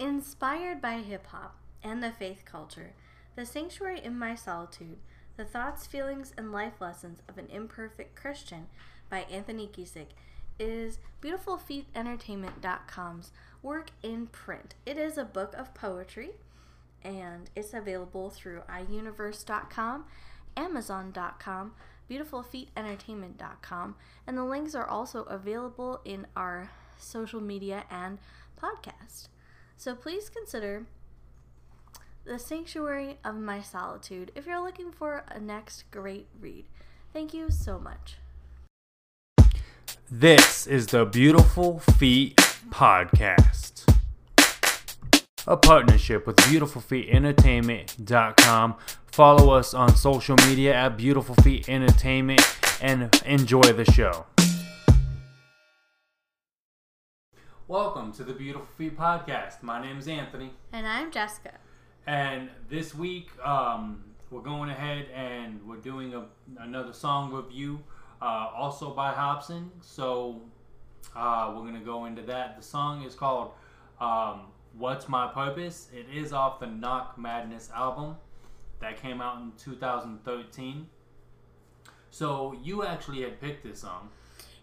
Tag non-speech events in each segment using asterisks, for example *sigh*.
Inspired by hip hop and the faith culture, The Sanctuary in My Solitude, The Thoughts, Feelings, and Life Lessons of an Imperfect Christian by Anthony Giesick is BeautifulFeetEntertainment.com's work in print. It is a book of poetry and it's available through iUniverse.com, Amazon.com, BeautifulFeetEntertainment.com, and the links are also available in our social media and podcast. So please consider The Sanctuary of My Solitude if you're looking for a next great read. Thank you so much. This is the Beautiful Feet Podcast, a partnership with BeautifulFeetEntertainment.com. Follow us on social media at Beautiful Feet Entertainment and enjoy the show. Welcome to the Beautiful Feet Podcast. My name is Anthony, And I'm Jessica. and this week um, we're going ahead and we're doing a, another song review, uh, also by Hopsin. So uh, we're gonna go into that. The song is called um, "What's My Purpose." It is off the Knock Madness album that came out in 2013. So you actually had picked this song.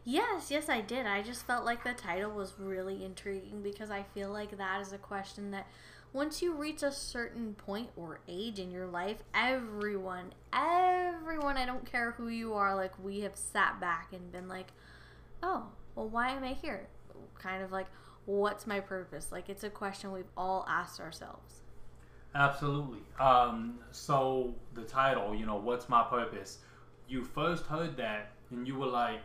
Yes, yes, I did. I just felt like the title was really intriguing because I feel like that is a question that once you reach a certain point or age in your life, everyone, everyone, I don't care who you are, like we have sat back and been like, oh, well, why am I here? Kind of like, what's my purpose? Like, it's a question we've all asked ourselves. Absolutely. Um, so the title, you know, what's my purpose? You first heard that, and you were like,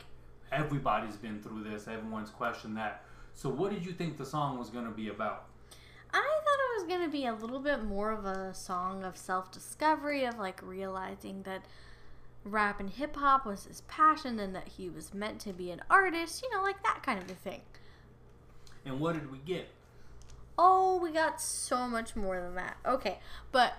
everybody's been through this. Everyone's questioned that. So what did you think the song was going to be about? I thought it was going to be a little bit more of a song of self discovery, of like realizing that rap and hip hop was his passion and that he was meant to be an artist, you know, like that kind of a thing. And what did we get? Oh, we got so much more than that. Okay, but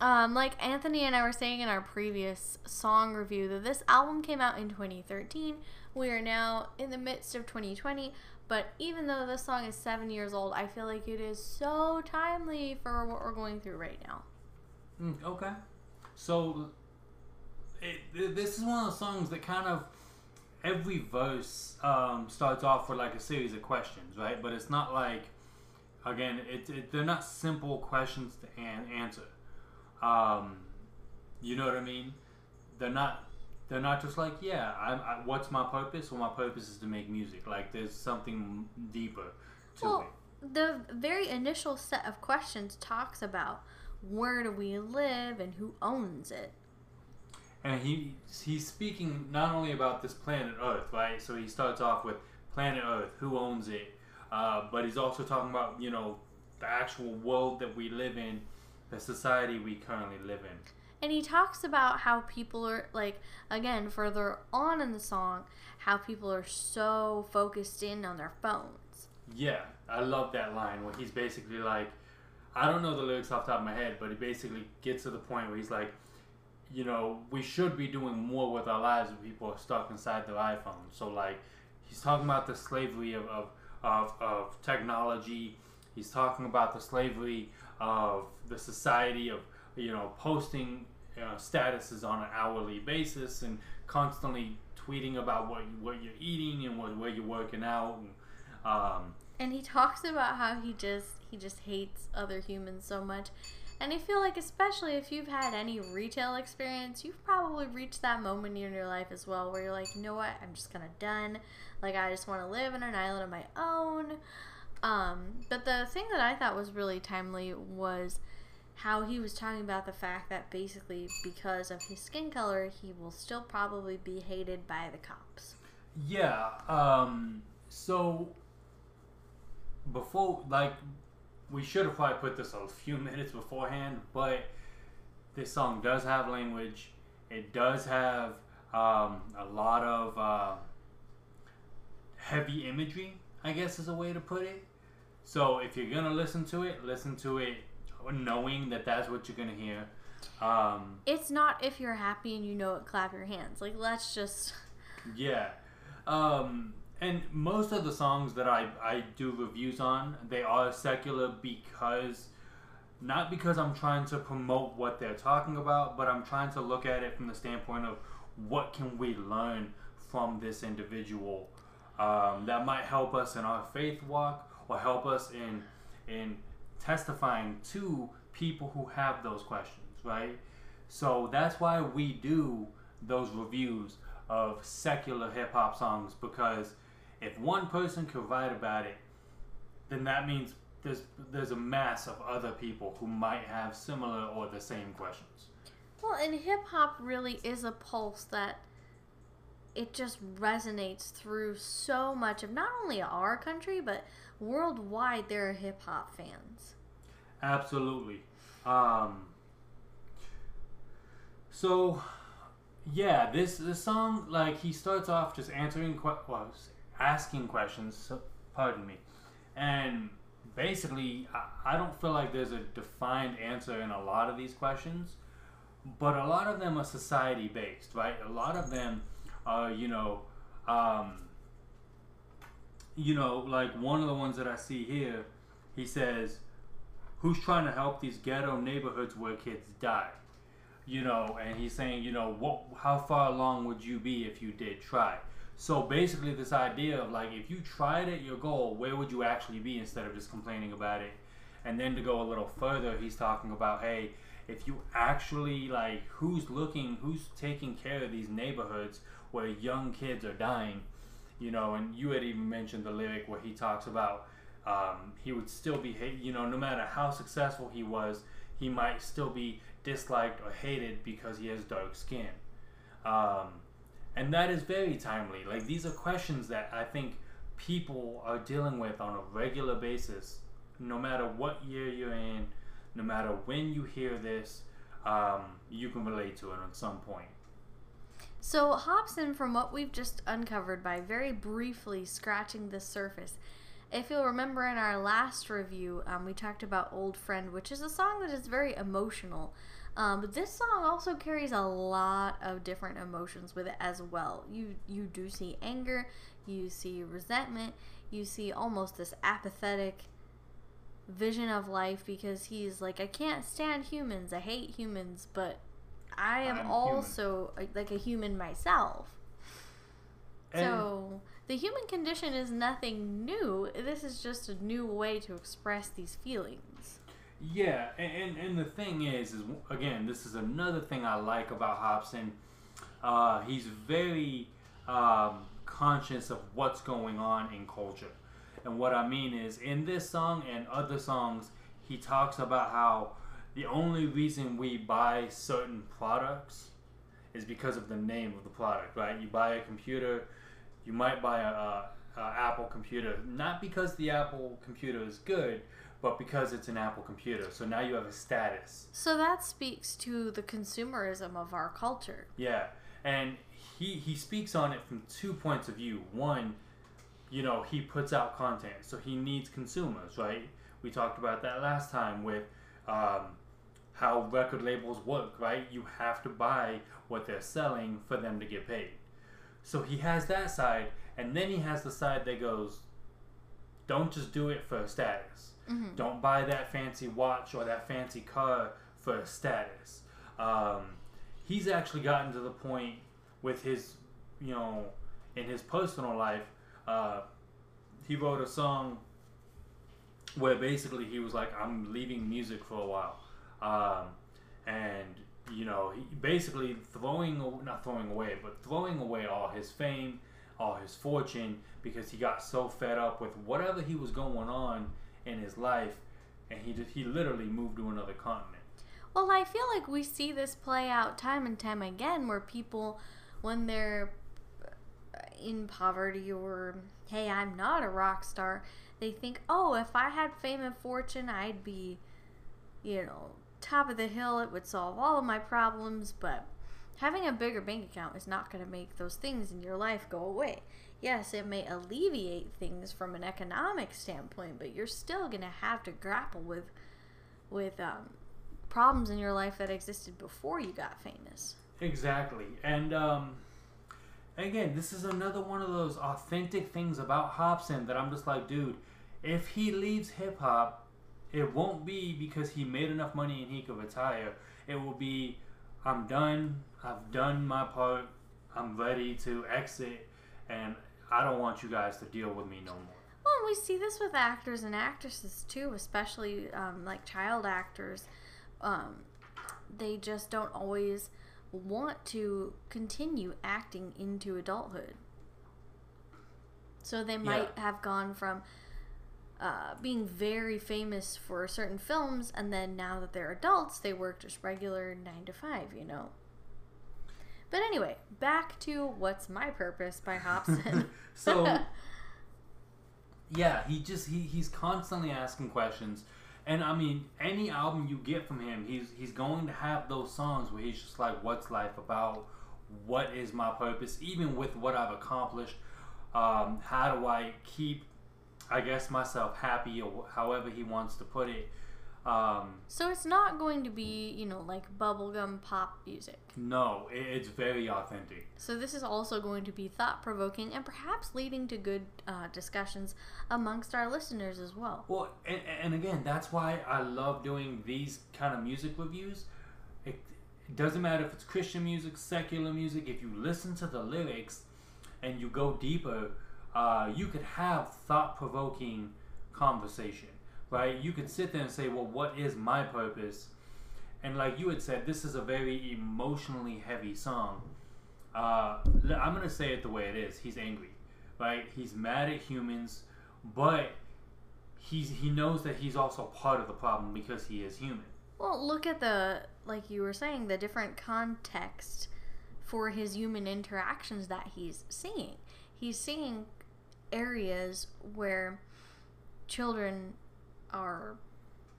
um, like Anthony and I were saying in our previous song review, that this album came out in 2013. We are now in the midst of 2020, but even though this song is seven years old, I feel like it is so timely for what we're going through right now. Mm, okay. So it, th- this is one of the songs that kind of every verse um, starts off with like a series of questions, right? But it's not like again, it, it they're not simple questions to an- answer. Um, you know what I mean? They're not. They're not just like, yeah, I, I, what's my purpose? Well, my purpose is to make music. Like, there's something deeper to Well, it. the very initial set of questions talks about where do we live and who owns it. And he he's speaking not only about this planet Earth, right? So he starts off with planet Earth, who owns it, uh, but he's also talking about you know the actual world that we live in, the society we currently live in. And he talks about how people are like again further on in the song, how people are so focused in on their phones. Yeah, I love that line where he's basically like, I don't know the lyrics off the top of my head, but he basically gets to the point where he's like, you know, we should be doing more with our lives if people are stuck inside their iPhone. So like, he's talking about the slavery of of, of, of technology. He's talking about the slavery of the society of you know posting uh, statuses on an hourly basis and constantly tweeting about what what you're eating and what where you're working out. And, um, And he talks about how he just he just hates other humans so much. And I feel like especially if you've had any retail experience, you've probably reached that moment in your life as well where you're like, you know what, I'm just kind of done. Like I just want to live in an island of my own. Um, but the thing that I thought was really timely was how he was talking about the fact that basically because of his skin color, he will still probably be hated by the cops. Yeah. Um, so before, like, we should have probably put this a few *laughs* minutes beforehand, but this song does have language. It does have um, a lot of uh, heavy imagery. I guess is a way to put it. So if you're gonna listen to it, listen to it knowing that that's what you're gonna hear. Um, It's not if you're happy and you know it, clap your hands. Like let's just *laughs* Yeah. Um, and most of the songs that I, I do reviews on, they are secular because not because I'm trying to promote what they're talking about, but I'm trying to look at it from the standpoint of what can we learn from this individual um, that might help us in our faith walk or help us in in testifying to people who have those questions, right? So that's why we do those reviews of secular hip hop songs because if one person could write about it, then that means there's there's a mass of other people who might have similar or the same questions. Well, and hip hop really is a pulse that it just resonates through so much of not only our country but worldwide. There are hip hop fans. Absolutely. Um, so, yeah, this this song like he starts off just answering que- well, asking questions. So, pardon me, and basically, I, I don't feel like there's a defined answer in a lot of these questions, but a lot of them are society based, right? A lot of them are, you know, um, you know, like one of the ones that I see here, he says, "Who's trying to help these ghetto neighborhoods where kids die?" You know, and he's saying, you know, what, how far along would you be if you did try? So basically, this idea of like, if you tried at your goal, where would you actually be instead of just complaining about it? And then to go a little further, he's talking about, hey, if you actually like, who's looking, who's taking care of these neighborhoods where young kids are dying? You know, and you had even mentioned the lyric where he talks about um, he would still be, you know, no matter how successful he was, he might still be disliked or hated because he has dark skin. Um, and that is very timely. Like, these are questions that I think people are dealing with on a regular basis, no matter what year you're in, no matter when you hear this, um, you can relate to it at some point. So, Hopsin, from what we've just uncovered by very briefly scratching the surface, if you'll remember in our last review, um, we talked about Old Friend, which is a song that is very emotional. Um, but this song also carries a lot of different emotions with it as well. You you do see anger, you see resentment, you see almost this apathetic vision of life because he's like, I can't stand humans, I hate humans, but I am I'm also a, like a human myself. And- so the human condition is nothing new. This is just a new way to express these feelings. Yeah, and, and, and the thing is, is again, this is another thing I like about Hopsin. Uh, he's very um, conscious of what's going on in culture. And what I mean is, in this song and other songs, he talks about how the only reason we buy certain products is because of the name of the product, right? You buy a computer, you might buy a, a, a Apple computer, not because the Apple computer is good, but because it's an Apple computer. So now you have a status. So that speaks to the consumerism of our culture. Yeah, and he he speaks on it from two points of view. One, you know, he puts out content, so he needs consumers, right? We talked about that last time with um, how record labels work, right? You have to buy what they're selling for them to get paid. So he has that side, and then he has the side that goes, don't just do it for status. Mhm. Don't buy that fancy watch or that fancy car for status. Um, he's actually gotten to the point with his, you know, in his personal life. Uh, he wrote a song where basically he was like, "I'm leaving music for a while," um, and you know, he basically throwing not throwing away, but throwing away all his fame, all his fortune, because he got so fed up with whatever he was going on in his life, and he just, he literally moved to another continent. Well, I feel like we see this play out time and time again where people, when they're in poverty or, hey, I'm not a rock star, they think, oh, if I had fame and fortune, I'd be, you know, top of the hill. It would solve all of my problems. But having a bigger bank account is not going to make those things in your life go away. Yes, it may alleviate things from an economic standpoint, but you're still going to have to grapple with with um, problems in your life that existed before you got famous. Exactly, and um, again, this is another one of those authentic things about Hopsin that I'm just like, dude, if he leaves hip hop, it won't be because he made enough money and he could retire. It will be, I'm done. I've done my part. I'm ready to exit, and I don't want you guys to deal with me no more. Well, and we see this with actors and actresses too, especially um, like child actors. Um, they just don't always want to continue acting into adulthood. So they might Yeah. have gone from uh, being very famous for certain films, and then now that they're adults, they work just regular nine to five, you know. But anyway, back to What's My Purpose by Hopsin. *laughs* so *laughs* yeah, he just he, he's constantly asking questions. And I mean, any album you get from him, he's he's going to have those songs where he's just like, "What's life about? What is my purpose? Even with what I've accomplished, um, how do I keep, I guess, myself happy, or however he wants to put it." Um, So it's not going to be, you know, like bubblegum pop music. no, it's very authentic. So this is also going to be thought provoking and perhaps leading to good uh, discussions amongst our listeners as well. Well, and, and again, that's why I love doing these kind of music reviews. It, it doesn't matter if it's Christian music, secular music. If you listen to the lyrics and you go deeper, uh, you could have thought-provoking conversation, right? You could sit there and say, "Well, what is my purpose?" And like you had said, this is a very emotionally heavy song. Uh, I'm gonna say it the way it is. He's angry, right? He's mad at humans, but he's he knows that he's also part of the problem because he is human. Well, look at the, like you were saying, the different context for his human interactions that he's seeing. He's seeing areas where children are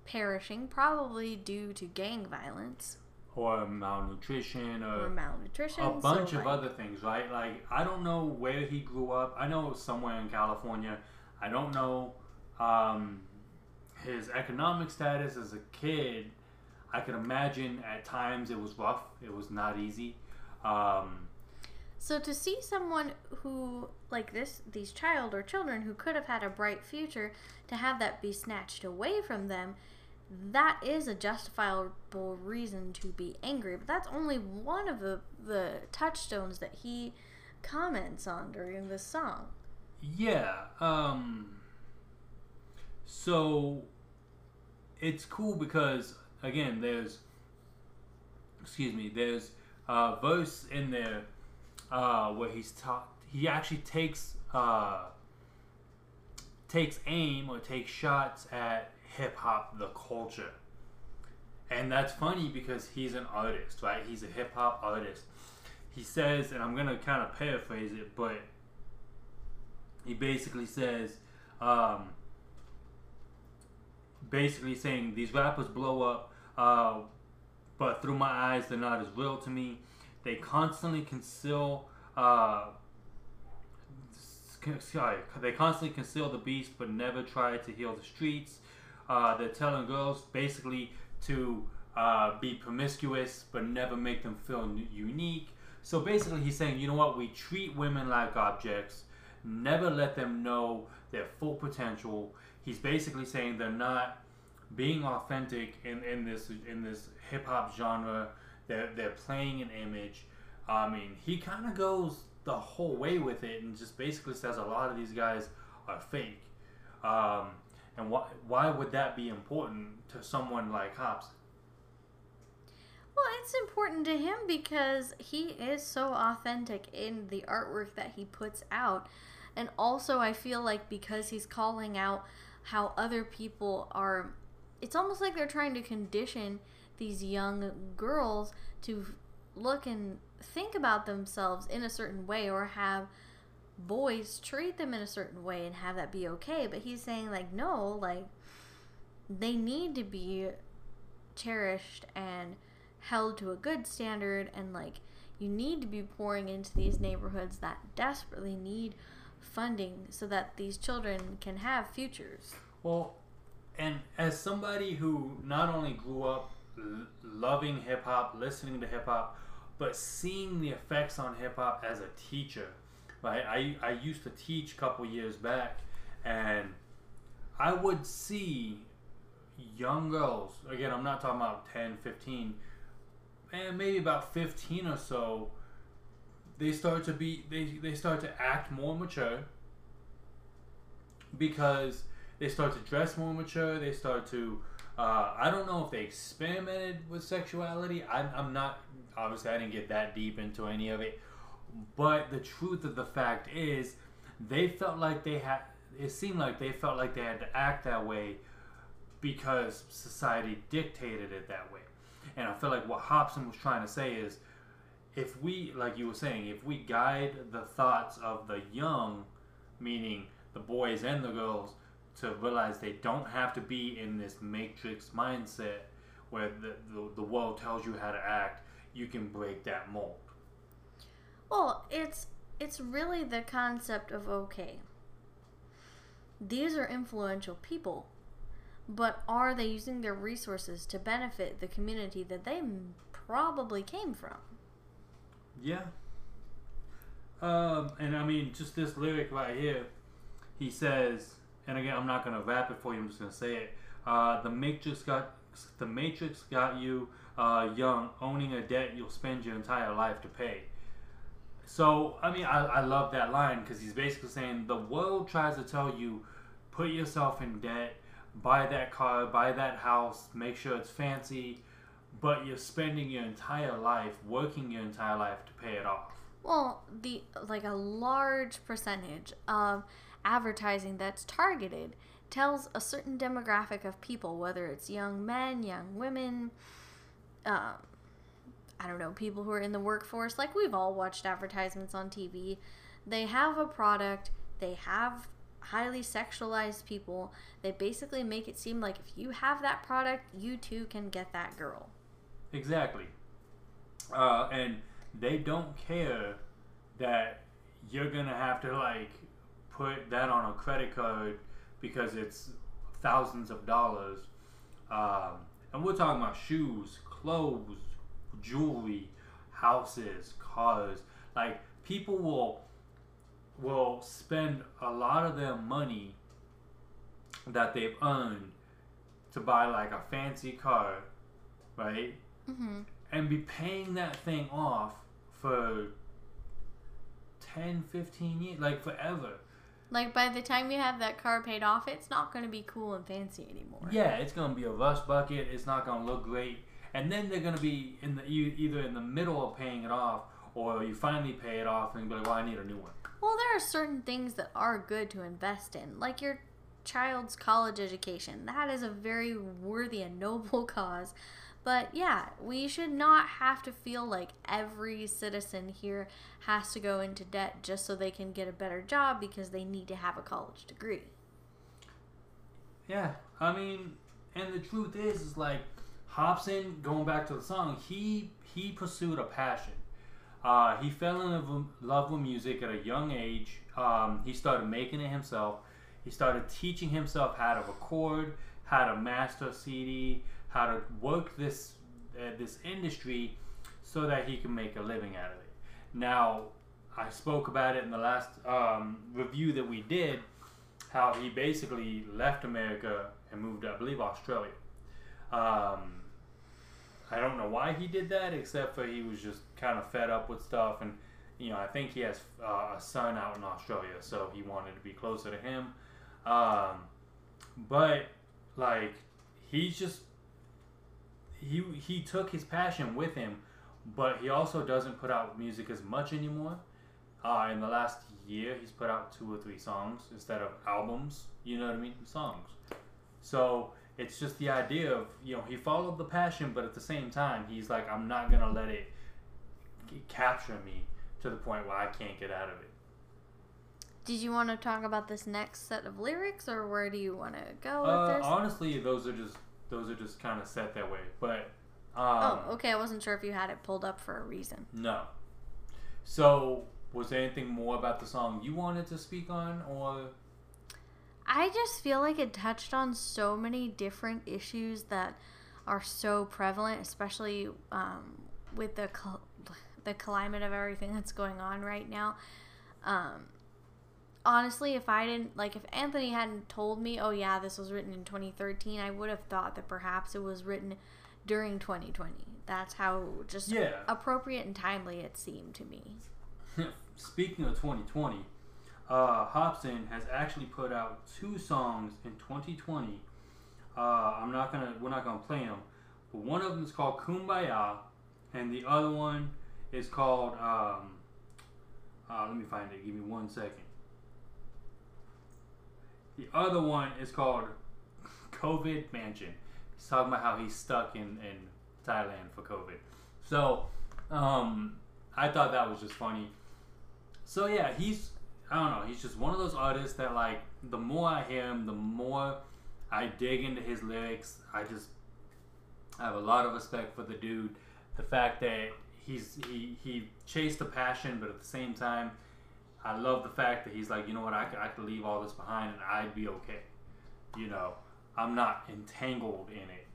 perishing, probably due to gang violence Or malnutrition, or, or malnutrition. a bunch so, of like, other things, right? Like I don't know where he grew up. I know it was somewhere in California. I don't know um, his economic status as a kid. I can imagine at times it was rough. It was not easy. Um, So to see someone who like this these child or children who could have had a bright future to have that be snatched away from them that is a justifiable reason to be angry but that's only one of the the touchstones that he comments on during this song Yeah. Um, so it's cool because again, there's excuse me, there's a verse in there uh, where he's taught. He actually takes uh, takes aim or takes shots at hip hop, the culture. And that's funny because he's an artist, right? He's a hip hop artist. He says, and I'm gonna kind of paraphrase it, but he basically says, um, basically saying these rappers blow up, uh, but through my eyes they're not as real to me. They constantly conceal, uh, sorry, they constantly conceal the beast, but never try to heal the streets. Uh, they're telling girls basically to uh, be promiscuous, but never make them feel unique. So basically, he's saying, you know what? We treat women like objects, never let them know their full potential. He's basically saying they're not being authentic in, in this in this hip hop genre. They're they're playing an image. I mean, he kind of goes the whole way with it and just basically says a lot of these guys are fake. Um, and why why would that be important to someone like Hopsin? Well, it's important to him because he is so authentic in the artwork that he puts out. And also, I feel like because he's calling out how other people are, it's almost like they're trying to condition these young girls to look and think about themselves in a certain way or have boys treat them in a certain way and have that be okay. But he's saying, like, no, like, they need to be cherished and held to a good standard and like you need to be pouring into these neighborhoods that desperately need funding so that these children can have futures. Well, and as somebody who not only grew up loving hip hop, listening to hip hop, but seeing the effects on hip hop as a teacher, right? I I used to teach a couple years back, and I would see young girls. Again, I'm not talking about 10, 15, and maybe about 15 or so. They start to be they they start to act more mature because they start to dress more mature. They start to uh, I don't know if they experimented with sexuality. I'm, I'm not obviously I didn't get that deep into any of it, but the truth of the fact is they felt like they had. It seemed like they felt like they had to act that way because society dictated it that way. And I feel like what Hopsin was trying to say is if we, like you were saying, if we guide the thoughts of the young, meaning the boys and the girls, to realize they don't have to be in this matrix mindset where the, the, the world tells you how to act, you can break that mold. Well, it's it's really the concept of okay. These are influential people, but are they using their resources to benefit the community that they probably came from? Yeah. Um, and I mean, just this lyric right here, he says, and again, I'm not gonna rap it for you. I'm just gonna say it. Uh, the Matrix got the Matrix got you uh, young, owning a debt you'll spend your entire life to pay. So I mean, I, I love that line because he's basically saying the world tries to tell you, put yourself in debt, buy that car, buy that house, make sure it's fancy, but you're spending your entire life working your entire life to pay it off. Well, the like a large percentage of advertising that's targeted tells a certain demographic of people, whether it's young men, young women, um, I don't know, people who are in the workforce. Like we've all watched advertisements on TV. They have a product, they have highly sexualized people. They basically make it seem like if you have that product, you too can get that girl. Exactly. Uh, and they don't care that you're gonna have to like put that on a credit card because it's thousands of dollars. Um, and we're talking about shoes, clothes, jewelry, houses, cars. Like people will will spend a lot of their money that they've earned to buy like a fancy car, right? Mm-hmm. And be paying that thing off for 10, 15 years, like forever. Like by the time you have that car paid off, it's not going to be cool and fancy anymore. Yeah, it's gonna be a rust bucket. It's not gonna look great, and then they're gonna be in the either in the middle of paying it off, or you finally pay it off and be like, "Well, I need a new one." Well, there are certain things that are good to invest in, like your child's college education. That is a very worthy and noble *laughs* cause. But yeah, we should not have to feel like every citizen here has to go into debt just so they can get a better job because they need to have a college degree. Yeah, I mean, and the truth is, is like Hopsin. Going back to the song, he he pursued a passion. Uh, he fell in love with, music at a young age. Um, he started making it himself. He started teaching himself how to record, how to master CD, how to work this uh, this industry, so that he can make a living out of it. Now, I spoke about it in the last um, review that we did how he basically left America and moved, I believe, Australia. Um, I don't know why he did that, except for he was just kind of fed up with stuff, and you know, I think he has uh, a son out in Australia, so he wanted to be closer to him. Um, but like, he's just he he took his passion with him, but he also doesn't put out music as much anymore. Uh, in the last year, he's put out two or three songs instead of albums. You know what I mean? Songs. So it's just the idea of you know he followed the passion, but at the same time, he's like, I'm not gonna let it capture me to the point where I can't get out of it. Did you want to talk about this next set of lyrics, or where do you want to go with Uh, this? honestly, those are just those are just kind of set that way. But um, oh, okay. I wasn't sure if you had it pulled up for a reason. no. So was there anything more about the song you wanted to speak on, or I just feel like it touched on so many different issues that are so prevalent, especially um, with the col- the climate of everything that's going on right now. Um, honestly, if I didn't like, if Anthony hadn't told me, oh yeah, this was written in 2013, I would have thought that perhaps it was written during 2020. That's how just Yeah. appropriate and timely it seemed to me. *laughs* Speaking of 2020, uh, Hopsin has actually put out two songs in 2020. Uh, I'm not gonna, we're not gonna play them, but one of them is called Kumbaya, and the other one is called. Um, uh, let me find it. Give me one second. The other one is called COVID Mansion. He's talking about how he's stuck in, in Thailand for COVID. So, um, I thought that was just funny. So yeah, he's I don't know, he's just one of those artists that like the more I hear him, the more I dig into his lyrics. I just I have a lot of respect for the dude. The fact that he's he he chased a passion, but at the same time, I love the fact that he's like, you know what, I could, I could leave all this behind and I'd be okay. You know, I'm not entangled in it.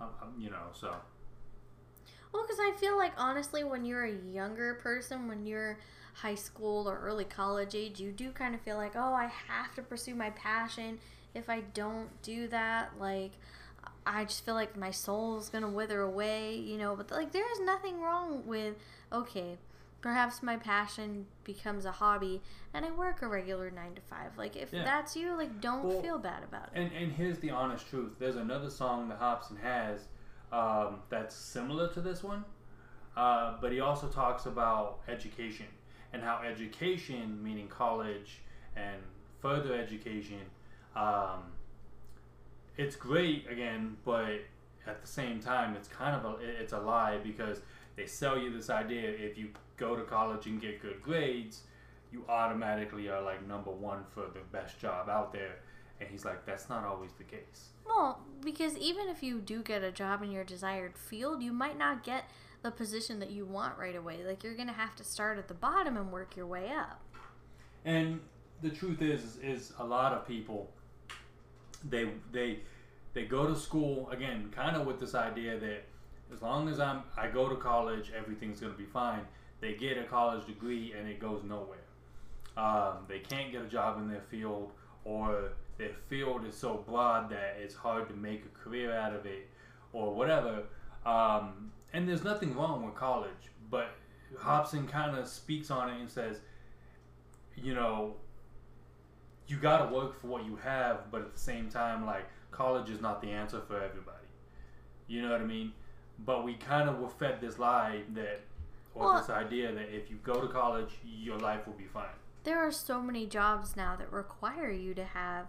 Um, um, you know, so Well, because I feel like honestly, when you're a younger person, when you're high school or early college age, you do kind of feel like, oh, I have to pursue my passion. If I don't do that, like, I just feel like my soul is gonna wither away, you know. But like, there is nothing wrong with okay. Perhaps my passion becomes a hobby, and I work a regular nine to five. Like, if Yeah. that's you, like, don't Well, feel bad about it. And and here's the honest truth. There's another song that Hopsin has um, that's similar to this one, uh, but he also talks about education and how education, meaning college and further education, um, it's great again, but at the same time, it's kind of a it's a lie because they sell you this idea if you go to college and get good grades, you automatically are like number one for the best job out there. And he's like, that's not always the case. Well, because even if you do get a job in your desired field, you might not get the position that you want right away. Like you're gonna have to start at the bottom and work your way up. And the truth is, is a lot of people, they they they go to school again, kind of with this idea that as long as I'm I go to college, everything's gonna be fine. They get a college degree and it goes nowhere. Um, they can't get a job in their field, or their field is so broad that it's hard to make a career out of it, or whatever. Um, and there's nothing wrong with college, but Hopsin kind of speaks on it and says, you know, you got to work for what you have, but at the same time, like college is not the answer for everybody. You know what I mean? But we kind of were fed this lie that, or Well- this idea that if you go to college, your life will be fine. There are so many jobs now that require you to have,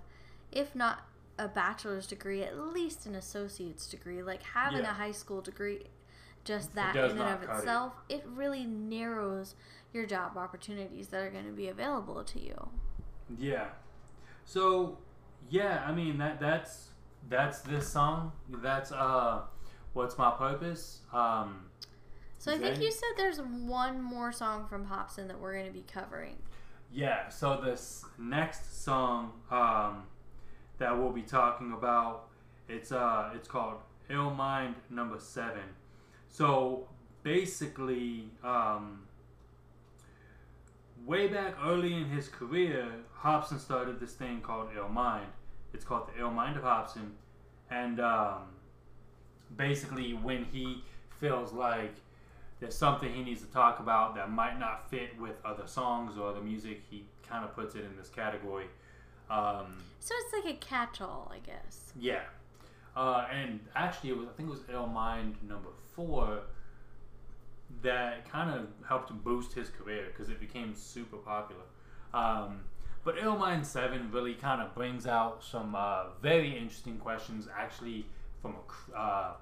if not a bachelor's degree, at least an associate's degree. Like having Yeah. a high school degree, just that in and of cut it. itself, it really narrows your job opportunities that are going to be available to you. Yeah. So, yeah, I mean that that's that's this song. That's uh, what's my purpose? Um, So I think you said there's one more song from Hopsin that we're going to be covering. Yeah, so this next song um, that we'll be talking about, it's uh, it's called Ill Mind Number Seven. So basically, um, way back early in his career, Hopsin started this thing called Ill Mind. It's called the Ill Mind of Hopsin, and um, basically, when he feels like there's something he needs to talk about that might not fit with other songs or other music, he kind of puts it in this category. Um, So it's like a catch-all, I guess. yeah, uh, and actually, it was I think it was Ill Mind number four that kind of helped boost his career because it became super popular. Um, but Ill Mind Seven really kind of brings out some uh, very interesting questions, actually, from a uh,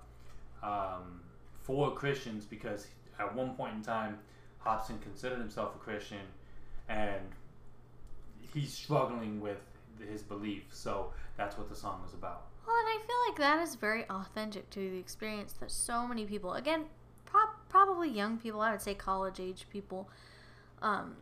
um, for Christians because at one point in time, Hopsin considered himself a Christian, and he's struggling with his beliefs. So that's what the song is about. Well, and I feel like that is very authentic to the experience that so many people, again, prob- probably young people, I would say college age people, um,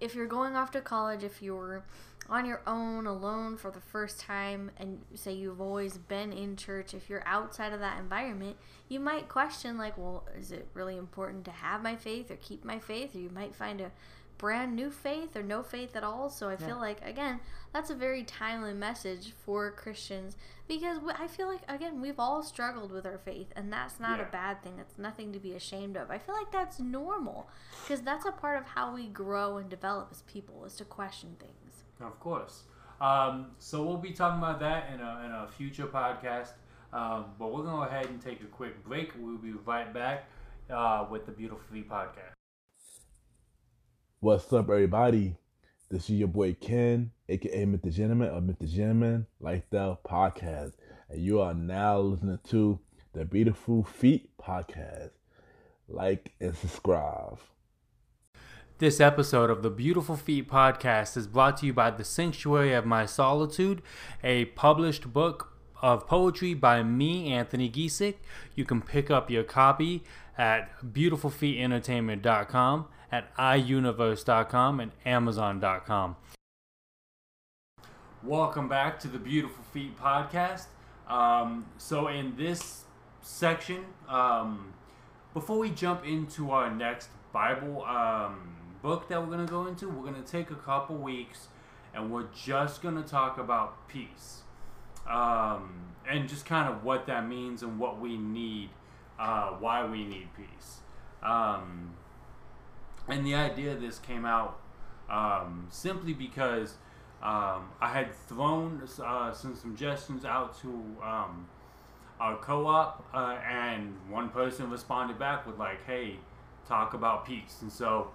if you're going off to college, if you're on your own, alone for the first time, and say you've always been in church, if you're outside of that environment, you might question, like, well, is it really important to have my faith or keep my faith? Or you might find a brand new faith or no faith at all. So I Yeah. feel like, again, that's a very timely message for Christians because I feel like, again, we've all struggled with our faith, and that's not Yeah. a bad thing. That's nothing to be ashamed of. I feel like that's normal because that's a part of how we grow and develop as people is to question things. Of course. Um, so we'll be talking about that in a, in a future podcast. Um, but we're going to go ahead and take a quick break. We'll be right back uh, with the Beautiful Feet podcast. What's up, everybody? This is your boy Ken, aka Mr. Gentleman of Mr. Gentleman Lifestyle Podcast, and you are now listening to the Beautiful Feet Podcast. Like and subscribe. This episode of the Beautiful Feet podcast is brought to you by The Sanctuary of My Solitude, a published book of poetry by me, Anthony Giesick. You can pick up your copy at beautifulfeetentertainment.com, at iuniverse.com, and amazon.com. Welcome back to the Beautiful Feet podcast. Um, so, in this section, um, before we jump into our next Bible um, book that we're going to go into, we're going to take a couple weeks and we're just going to talk about peace um, and just kind of what that means and what we need, uh, why we need peace. Um, and the idea of this came out um, simply because um, I had thrown uh, some suggestions out to um, our co-op, uh, and one person responded back with like, "Hey, talk about peace." And so,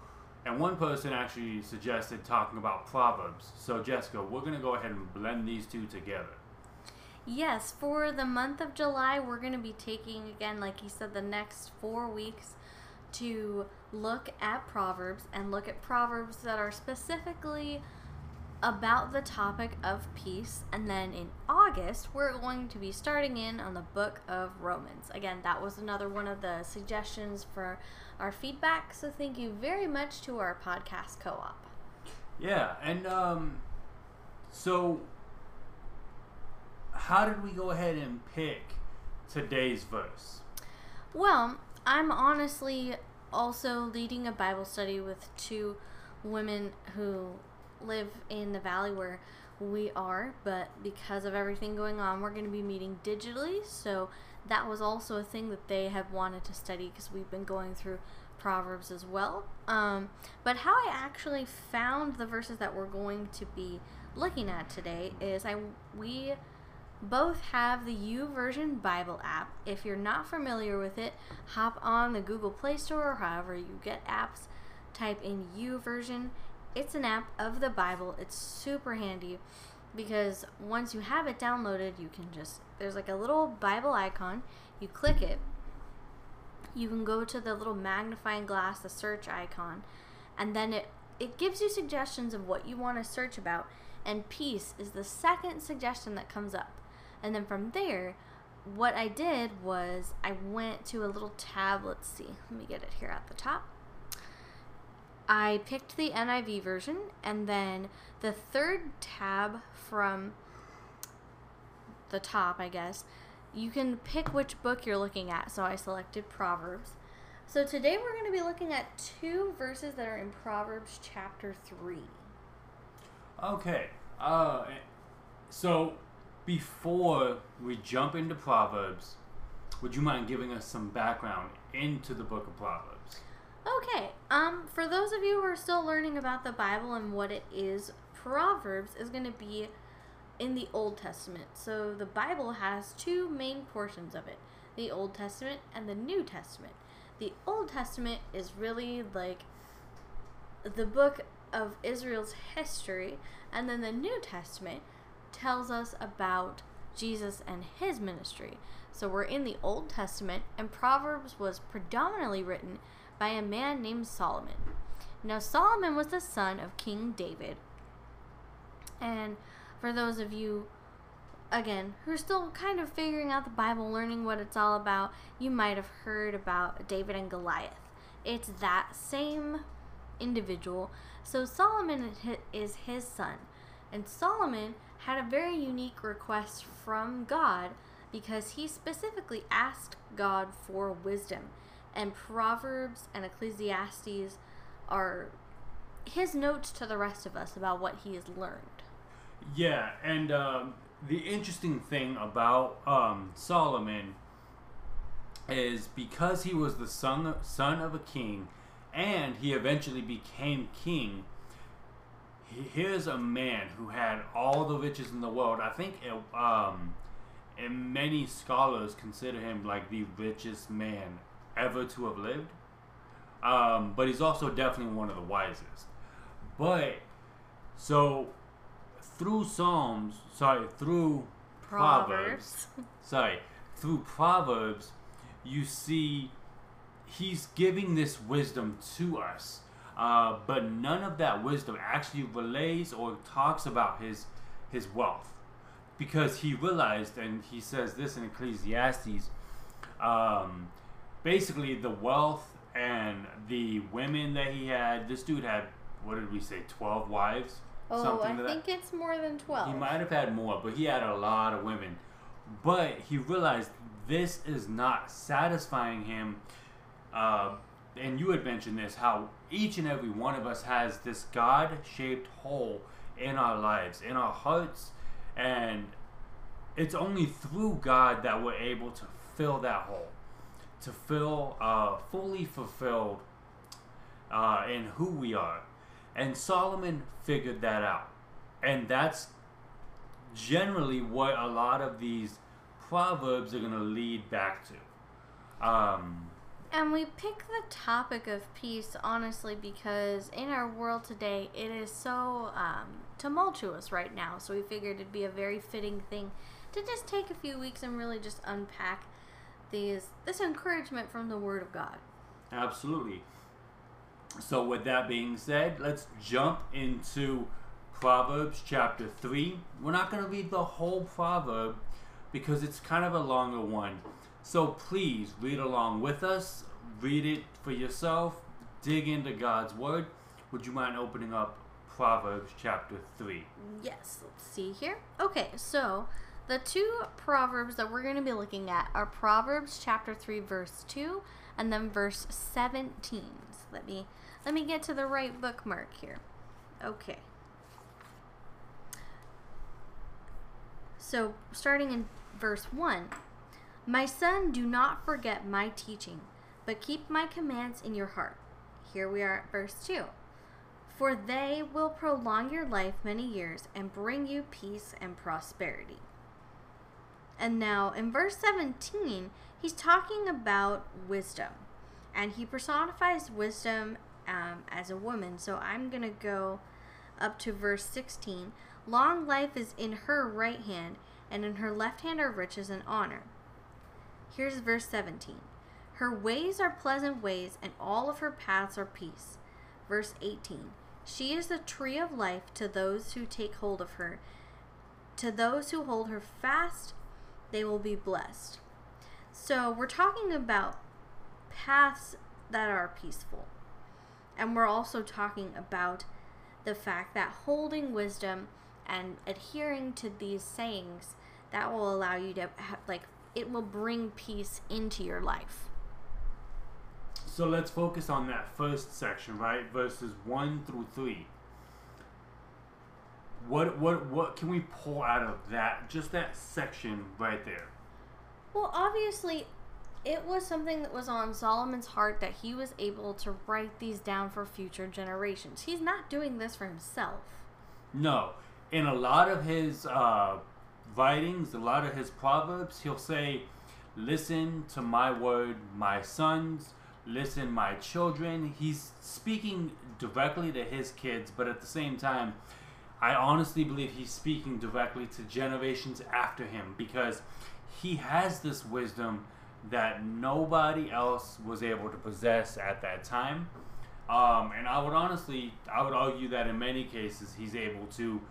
and one person actually suggested talking about proverbs. So, Jessica, we're gonna go ahead and blend these two together. Yes, for the month of July, we're going to be taking, again, like you said, the next four weeks to look at Proverbs and look at Proverbs that are specifically about the topic of peace. And then in August, we're going to be starting in on the book of Romans. Again, that was another one of the suggestions for our feedback. So thank you very much to our podcast co op. Yeah, and um, so how did we go ahead and pick today's verse? Well, I'm honestly also leading a Bible study with two women who live in the valley where we are, but because of everything going on, we're going to be meeting digitally. So that was also a thing that they have wanted to study because we've been going through Proverbs as well. Um, but how I actually found the verses that we're going to be looking at today is I we both have the YouVersion Bible app. If you're not familiar with it, hop on the Google Play Store or however you get apps, type in YouVersion. It's an app of the Bible. It's super handy because once you have it downloaded, you can just, there's like a little Bible icon. You click it, you can go to the little magnifying glass, the search icon, and then it, it gives you suggestions of what you want to search about. And peace is the second suggestion that comes up. And then from there, what I did was I went to a little tab. Let's see. Let me get it here at the top. I picked the NIV version, and then the third tab from the top, I guess, you can pick which book you're looking at. So I selected Proverbs. So today we're going to be looking at two verses that are in Proverbs chapter 3. Okay. Uh, so before we jump into Proverbs, would you mind giving us some background into the book of Proverbs? Okay. Um, for those of you who are still learning about the Bible and what it is, Proverbs is going to be in the Old Testament. So the Bible has two main portions of it the Old Testament and the New Testament. The Old Testament is really like the book of Israel's history, and then the New Testament tells us about Jesus and his ministry. So we're in the Old Testament, and Proverbs was predominantly written by a man named Solomon. Now, Solomon was the son of King David. And for those of you, again, who are still kind of figuring out the Bible, learning what it's all about, you might have heard about David and Goliath. It's that same individual So Solomon is his son. And Solomon had a very unique request from God because he specifically asked God for wisdom. And Proverbs and Ecclesiastes are his notes to the rest of us about what he has learned. Yeah, and um, the interesting thing about um, Solomon is because he was the son son of a king, and he eventually became king. He- Here's a man who had all the riches in the world. I think, it, um, and many scholars consider him like the richest man ever to have lived. Um, but he's also definitely one of the wisest. But so through Psalms, sorry, through Proverbs, *laughs* sorry, through Proverbs, you see he's giving this wisdom to us. Uh, but none of that wisdom actually relays or talks about his his wealth because he realized and he says this in ecclesiastes um, basically the wealth and the women that he had this dude had what did we say 12 wives Oh, something I to that think it's more than 12. he might have had more, but he had a lot of women. But he realized this is not satisfying him. Uh, and you had mentioned this how each and every one of us has this God shaped hole in our lives, in our hearts. And it's only through God that we're able to fill that hole, to feel uh, fully fulfilled uh, in who we are. And Solomon figured that out. And that's generally what a lot of these proverbs are going to lead back to. Um, And we pick the topic of peace honestly because in our world today it is so um, tumultuous right now. So we figured it'd be a very fitting thing to just take a few weeks and really just unpack these this encouragement from the Word of God. absolutely. So, with that being said, let's jump into Proverbs chapter 3. We're not going to read the whole proverb because it's kind of a longer one. So, please read along with us, read it for yourself, dig into God's Word. Would you mind opening up Proverbs chapter 3? Yes, let's see here. Okay, so the two proverbs that we're going to be looking at are Proverbs chapter 3 verse 2 and then verse 17. So let me let me get to the right bookmark here. Okay. So, starting in verse 1 My son, do not forget my teaching, but keep my commands in your heart. Here we are at verse 2. For they will prolong your life many years and bring you peace and prosperity. And now in verse 17, he's talking about wisdom. And he personifies wisdom um, as a woman. So I'm going to go up to verse 16. Long life is in her right hand, and in her left hand are riches and honor. Here's verse 17. Her ways are pleasant ways, and all of her paths are peace. Verse 18. She is the tree of life to those who take hold of her. To those who hold her fast, they will be blessed. So we're talking about paths that are peaceful. And we're also talking about the fact that holding wisdom and adhering to these sayings that will allow you to have, like it will bring peace into your life. So let's focus on that first section, right? Verses 1 through 3. What what what can we pull out of that just that section right there? Well, obviously, it was something that was on Solomon's heart that he was able to write these down for future generations. He's not doing this for himself. No. In a lot of his uh, writings, a lot of his proverbs, he'll say, Listen to my word, my sons, listen, my children. He's speaking directly to his kids, but at the same time, I honestly believe he's speaking directly to generations after him because he has this wisdom that nobody else was able to possess at that time. Um, and I would honestly, I would argue that in many cases, he's able to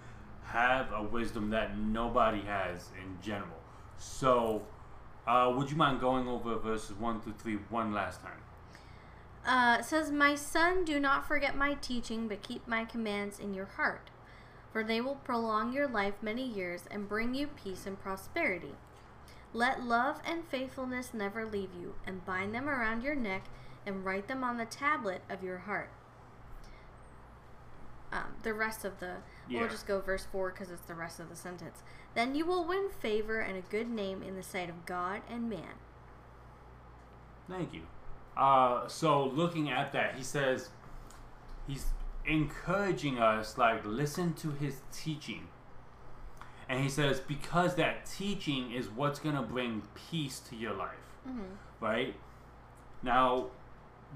have a wisdom that nobody has in general. So, uh, would you mind going over verses 1 through 3 one last time? Uh, it says, My son, do not forget my teaching, but keep my commands in your heart. For they will prolong your life many years and bring you peace and prosperity. Let love and faithfulness never leave you, and bind them around your neck and write them on the tablet of your heart. Um, the rest of the, Yeah. we'll just go verse 4 because it's the rest of the sentence. Then you will win favor and a good name in the sight of God and man. Thank you. Uh, so looking at that, he says he's encouraging us like listen to his teaching. And he says because that teaching is what's going to bring peace to your life, Mm-hmm. right? Now,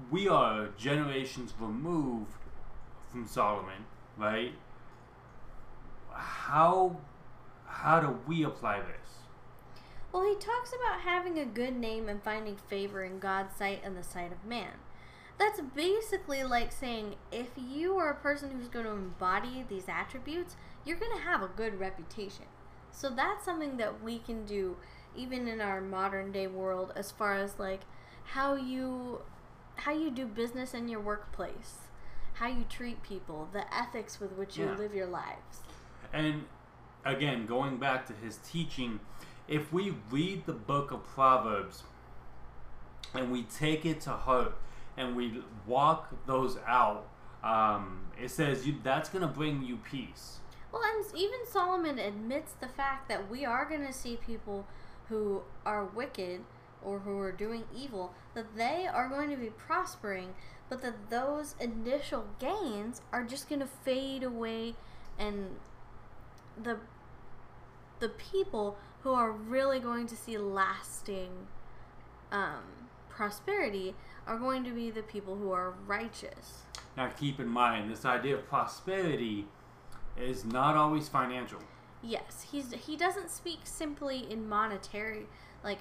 we are generations removed from Solomon, right? How how do we apply this? Well, he talks about having a good name and finding favor in God's sight and the sight of man. That's basically like saying if you are a person who's going to embody these attributes, you're going to have a good reputation. So that's something that we can do even in our modern day world as far as like how you how you do business in your workplace, how you treat people, the ethics with which you Yeah. live your lives. And again, going back to his teaching, if we read the book of Proverbs and we take it to heart and we walk those out, um, it says you, that's going to bring you peace. Well, and even Solomon admits the fact that we are going to see people who are wicked or who are doing evil, that they are going to be prospering, but that those initial gains are just going to fade away and the the people who are really going to see lasting um, prosperity are going to be the people who are righteous. Now, keep in mind, this idea of prosperity is not always financial. Yes, he's he doesn't speak simply in monetary like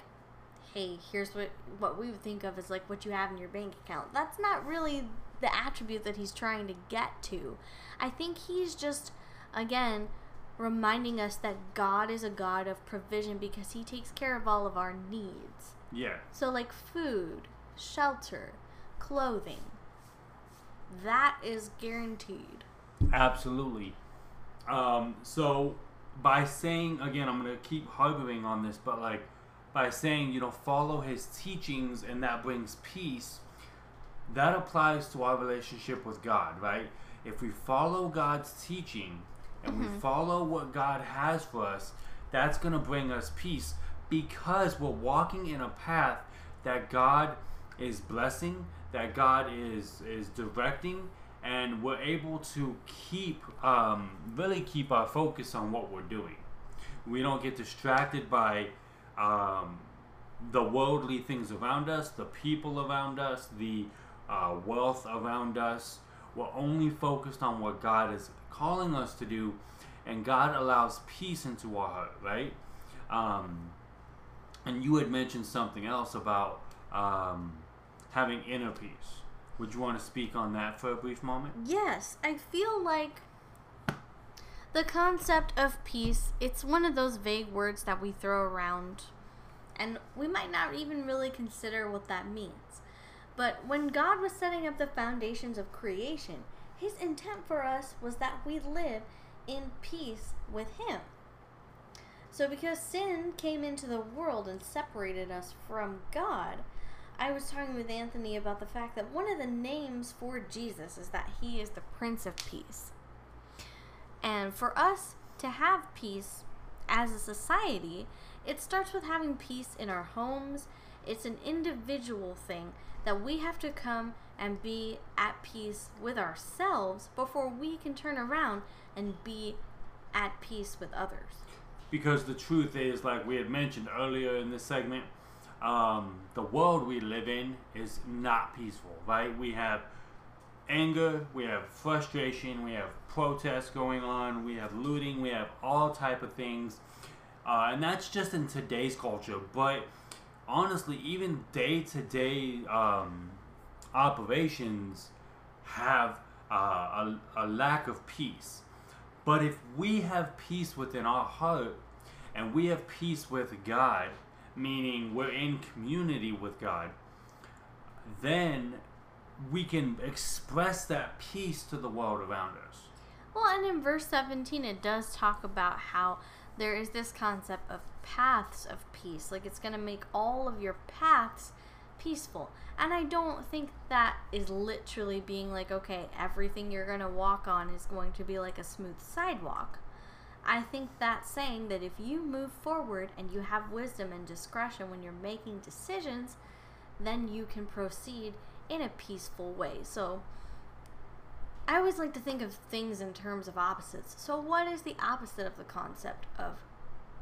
hey, here's what what we would think of as like what you have in your bank account. That's not really the attribute that he's trying to get to. I think he's just again reminding us that God is a God of provision because he takes care of all of our needs. Yeah. So like food, shelter, clothing. That is guaranteed. Absolutely. Um, so by saying again, I'm gonna keep harboring on this, but like by saying you know follow his teachings and that brings peace, that applies to our relationship with God, right? If we follow God's teaching and we follow what God has for us, that's gonna bring us peace because we're walking in a path that God is blessing, that God is is directing, and we're able to keep um, really keep our focus on what we're doing. We don't get distracted by um, the worldly things around us, the people around us, the uh, wealth around us. We're only focused on what God is calling us to do, and God allows peace into our heart, right? Um, and you had mentioned something else about um, having inner peace. Would you want to speak on that for a brief moment? Yes, I feel like the concept of peace, it's one of those vague words that we throw around and we might not even really consider what that means. But when God was setting up the foundations of creation, his intent for us was that we live in peace with him. So because sin came into the world and separated us from God, I was talking with Anthony about the fact that one of the names for Jesus is that he is the Prince of Peace. And for us to have peace as a society, it starts with having peace in our homes. It's an individual thing that we have to come and be at peace with ourselves before we can turn around and be at peace with others. Because the truth is, like we had mentioned earlier in this segment, um, the world we live in is not peaceful, right? We have anger, we have frustration, we have protests going on, we have looting, we have all type of things, uh, and that's just in today's culture. But honestly, even day to day operations have uh, a, a lack of peace. But if we have peace within our heart and we have peace with God, meaning we're in community with God, then we can express that peace to the world around us. Well, and in verse 17, it does talk about how there is this concept of paths of peace. Like it's going to make all of your paths peaceful. And I don't think that is literally being like, okay, everything you're going to walk on is going to be like a smooth sidewalk. I think that's saying that if you move forward and you have wisdom and discretion when you're making decisions, then you can proceed in a peaceful way. So I always like to think of things in terms of opposites. So, what is the opposite of the concept of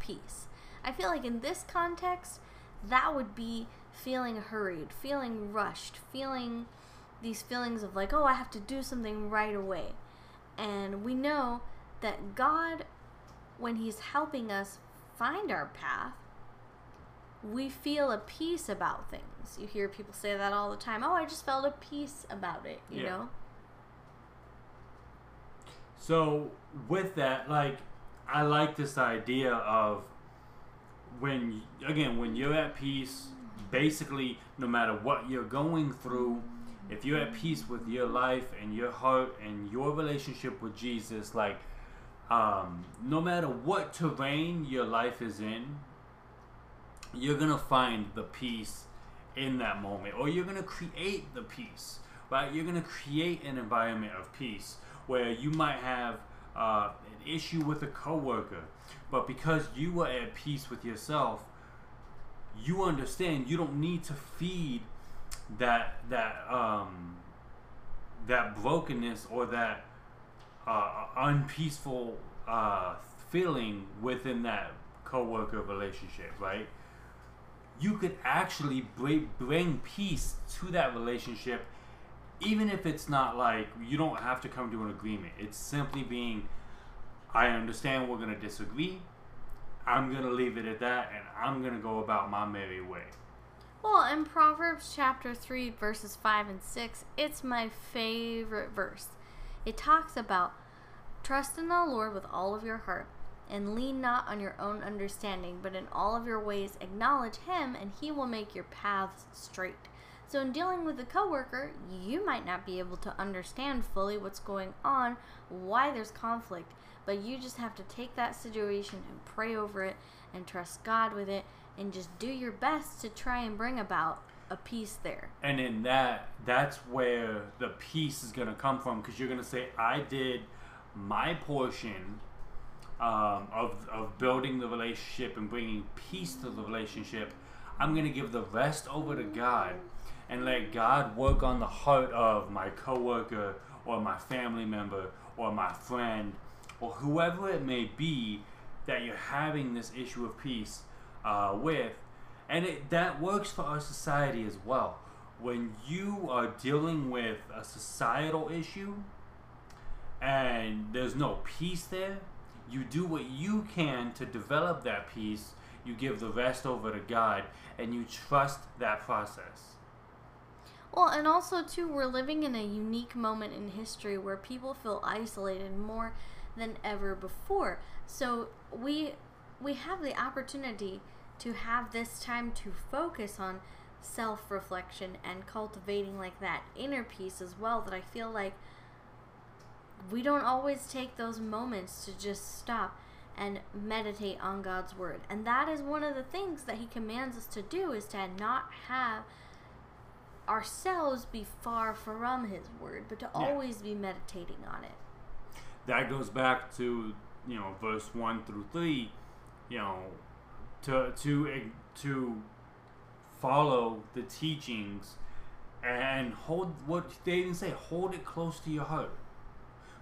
peace? I feel like in this context, that would be feeling hurried, feeling rushed, feeling these feelings of like, oh, I have to do something right away. And we know that God, when He's helping us find our path, we feel a peace about things. You hear people say that all the time. Oh, I just felt a peace about it, you Yeah. know? So with that, like, I like this idea of when again when you're at peace. Basically, no matter what you're going through, if you're at peace with your life and your heart and your relationship with Jesus, like, um, no matter what terrain your life is in, you're gonna find the peace in that moment, or you're gonna create the peace, right? You're gonna create an environment of peace where you might have uh, an issue with a coworker, but because you were at peace with yourself, you understand you don't need to feed that that um, that brokenness or that uh, unpeaceful uh, feeling within that coworker relationship, right? You could actually bring, peace to that relationship, even if it's not like you don't have to come to an agreement. It's simply being, I understand we're gonna disagree. I'm gonna leave it at that, and I'm gonna go about my merry way. Well, in Proverbs chapter 3, verses 5 and 6, it's my favorite verse. It talks about trust in the Lord with all of your heart and lean not on your own understanding, but in all of your ways acknowledge him and he will make your paths straight. So in dealing with a coworker, you might not be able to understand fully what's going on, why there's conflict, but you just have to take that situation and pray over it and trust God with it and just do your best to try and bring about a peace there. and in that that's where the peace is going to come from because you're going to say i did my portion um, of, of building the relationship and bringing peace to the relationship i'm going to give the rest over to god and let god work on the heart of my coworker or my family member or my friend or whoever it may be that you're having this issue of peace uh, with and it, that works for our society as well. When you are dealing with a societal issue and there's no peace there, you do what you can to develop that peace. You give the rest over to God and you trust that process. Well, and also too, we're living in a unique moment in history where people feel isolated more than ever before. So we we have the opportunity to have this time to focus on self-reflection and cultivating like that inner peace as well that I feel like we don't always take those moments to just stop and meditate on God's word. And that is one of the things that he commands us to do is to not have ourselves be far from his word, but to Yeah. always be meditating on it. That goes back to you know verse one through three. You know, to to to follow the teachings and hold what they even say. Hold it close to your heart,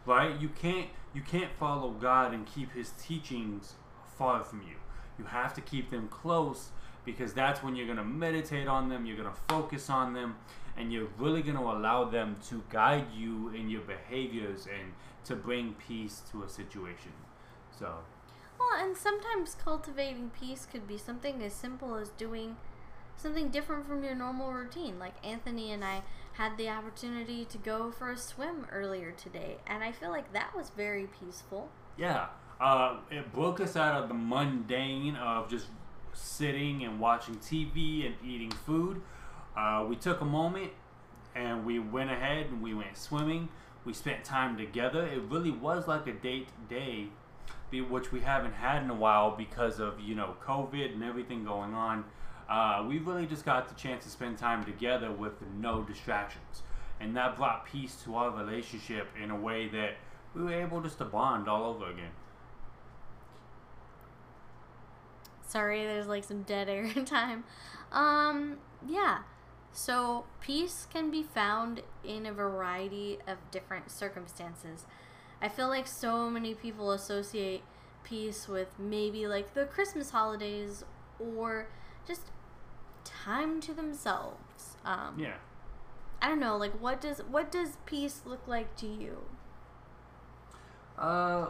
right? You can't you can't follow God and keep His teachings far from you. You have to keep them close because that's when you're gonna meditate on them. You're gonna focus on them, and you're really gonna allow them to guide you in your behaviors and to bring peace to a situation. So Well, and sometimes cultivating peace could be something as simple as doing something different from your normal routine. Like Anthony and I had the opportunity to go for a swim earlier today, and I feel like that was very peaceful. yeah, uh, it broke us out of the mundane of just sitting and watching TV and eating food. Uh, we took a moment and we went ahead and we went swimming. We spent time together. It really was like a date day, which we haven't had in a while because of you know COVID and everything going on. Uh, we really just got the chance to spend time together with no distractions, and that brought peace to our relationship in a way that we were able just to bond all over again. Sorry, there's like some dead air *laughs* in time. Um, yeah. So, peace can be found in a variety of different circumstances. I feel like so many people associate peace with maybe like the Christmas holidays or just time to themselves. Um, Yeah. I don't know, like what does what does peace look like to you? Uh,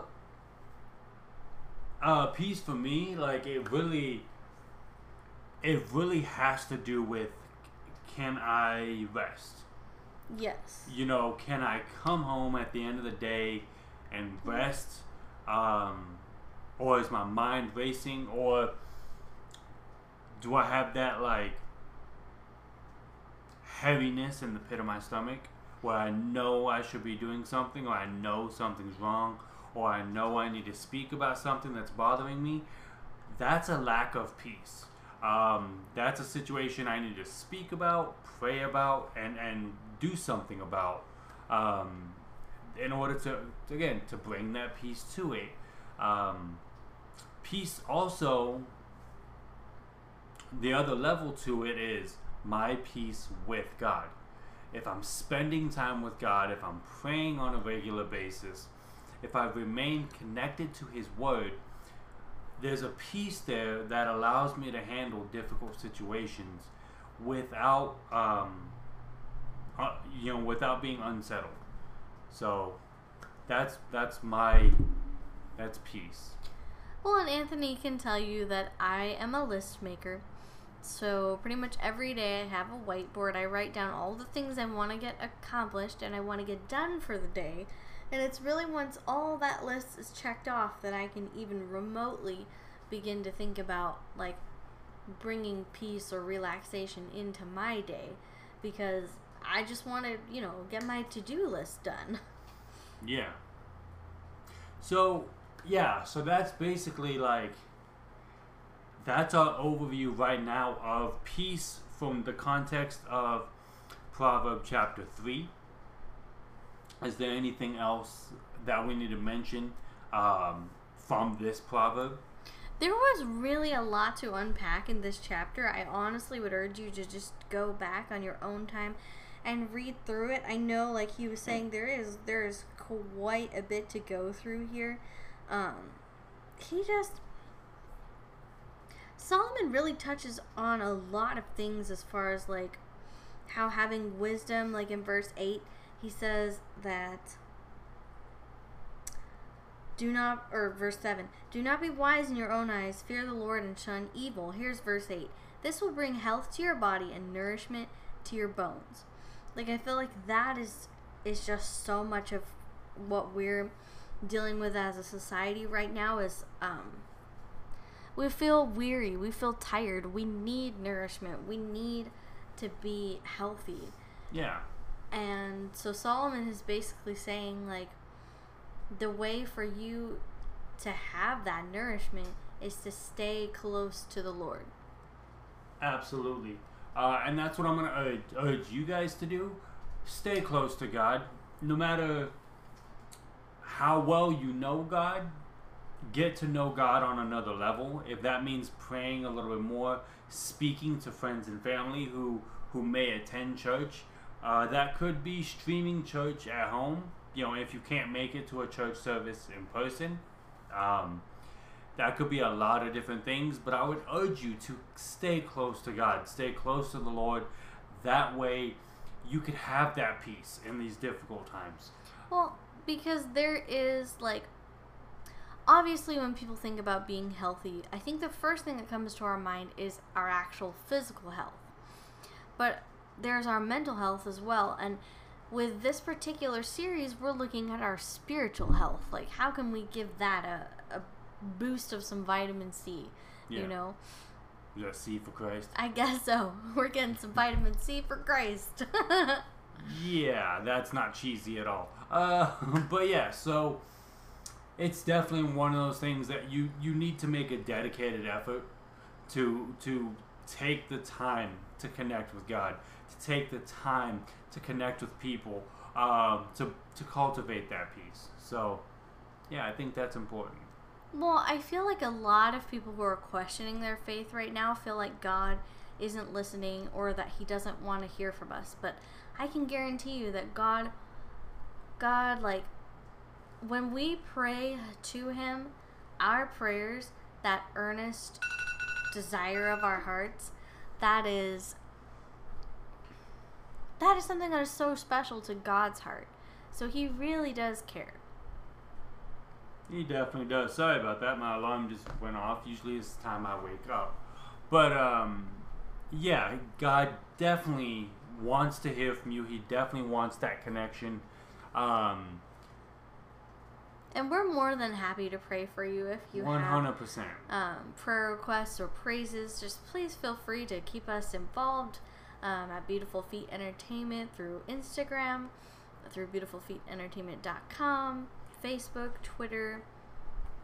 uh, peace for me, like it really, it really has to do with can I rest? Yes. You know, can I come home at the end of the day and rest? Um, or is my mind racing? Or do I have that like heaviness in the pit of my stomach where I know I should be doing something, or I know something's wrong, or I know I need to speak about something that's bothering me? That's a lack of peace. Um, that's a situation I need to speak about, pray about, and, and do something about um, in order to, again, to bring that peace to it. Um, peace also, the other level to it is my peace with God. If I'm spending time with God, if I'm praying on a regular basis, if I remain connected to His Word, there's a peace there that allows me to handle difficult situations without, um, uh, you know, without being unsettled. So that's that's my that's peace. Well, and Anthony can tell you that I am a list maker. So, pretty much every day I have a whiteboard. I write down all the things I want to get accomplished and I want to get done for the day. And it's really once all that list is checked off that I can even remotely begin to think about like bringing peace or relaxation into my day because I just want to, you know, get my to-do list done. *laughs* Yeah. So yeah, so that's basically like that's our overview right now of peace from the context of Proverb chapter three. Is there anything else that we need to mention um, from this proverb? There was really a lot to unpack in this chapter. I honestly would urge you to just go back on your own time and read through it. I know, like he was saying, there is there is quite a bit to go through here. Um, he just Solomon really touches on a lot of things as far as like how having wisdom, like in verse eight, he says that do not, or verse 7, do not be wise in your own eyes, fear the Lord and shun evil. Here's verse 8. This will bring health to your body and nourishment to your bones. Like, I feel like that is, is just so much of what we're dealing with as a society right now is, um, we feel weary, we feel tired, we need nourishment, we need to be healthy. Yeah. And so Solomon is basically saying, like, the way for you to have that nourishment is to stay close to the Lord. Absolutely. Uh, and that's what I'm going to urge, urge you guys to do. Stay close to God. No matter how well you know God, get to know God on another level. If that means praying a little bit more, speaking to friends and family who, who may attend church, uh, that could be streaming church at home. You know, if you can't make it to a church service in person, um, that could be a lot of different things. But I would urge you to stay close to God, stay close to the Lord. That way, you could have that peace in these difficult times. Well, because there is, like, obviously, when people think about being healthy, I think the first thing that comes to our mind is our actual physical health. But there's our mental health as well. And with this particular series, we're looking at our spiritual health. Like, how can we give that a, a boost of some vitamin C? Yeah. You know, Is that C for Christ? I guess so. *laughs* We're getting some vitamin C for Christ. *laughs* yeah, that's not cheesy at all. Uh, *laughs* but yeah, so it's definitely one of those things that you you need to make a dedicated effort to to take the time to connect with God, to take the time to connect with people, um, to to cultivate that peace. So, yeah, I think that's important. Well, I feel like a lot of people who are questioning their faith right now feel like God isn't listening or that he doesn't want to hear from us. But I can guarantee you that God God like when we pray to him, our prayers, that earnest desire of our hearts, that is that is something that is so special to God's heart. So he really does care. He definitely does. Sorry about that. My alarm just went off. Usually it's the time I wake up. But um yeah, God definitely wants to hear from you. He definitely wants that connection. Um And we're more than happy to pray for you if you have hundred percent. um, prayer requests or praises, just please feel free to keep us involved um, at Beautiful Feet Entertainment through Instagram, through beautifulfeetentertainment.com, Facebook, Twitter.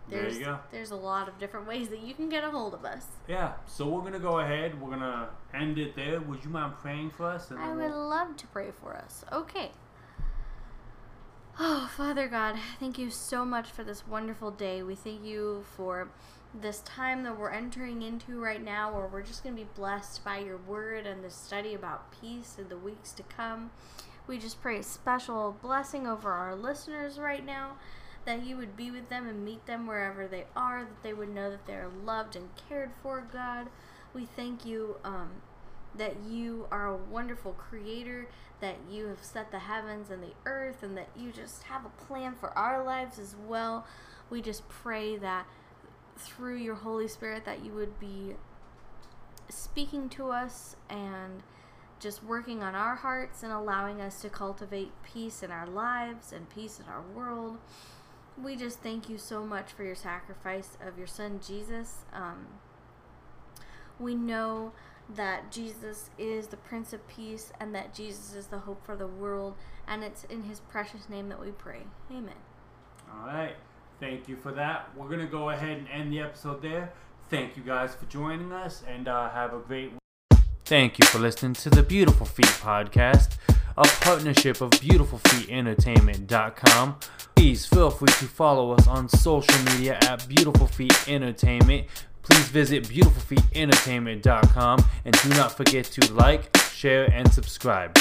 There There's, you go. There's a lot of different ways that you can get a hold of us. Yeah, so we're gonna go ahead. We're gonna end it there. Would you mind praying for us? And I would we'll- love to pray for us. Okay. Oh, Father God, thank you so much for this wonderful day. We thank you for this time that we're entering into right now where we're just going to be blessed by your word and the study about peace in the weeks to come. We just pray a special blessing over our listeners right now that you would be with them and meet them wherever they are, that they would know that they are loved and cared for, God. We thank you um, that you are a wonderful creator, that you have set the heavens and the earth, and that you just have a plan for our lives as well. We just pray that through your Holy Spirit that you would be speaking to us and just working on our hearts and allowing us to cultivate peace in our lives and peace in our world. We just thank you so much for your sacrifice of your son Jesus. Um, we know that Jesus is the Prince of Peace and that Jesus is the hope for the world, and it's in his precious name that we pray. Amen. All right. Thank you for that. We're gonna go ahead and end the episode there. Thank you guys for joining us, and uh, have a great. week. Thank you for listening to the Beautiful Feet podcast, a partnership of BeautifulFeetEntertainment.com. Please feel free to follow us on social media at Beautiful Feet Entertainment. Please visit BeautifulFeetEntertainment.com and do not forget to like, share, and subscribe.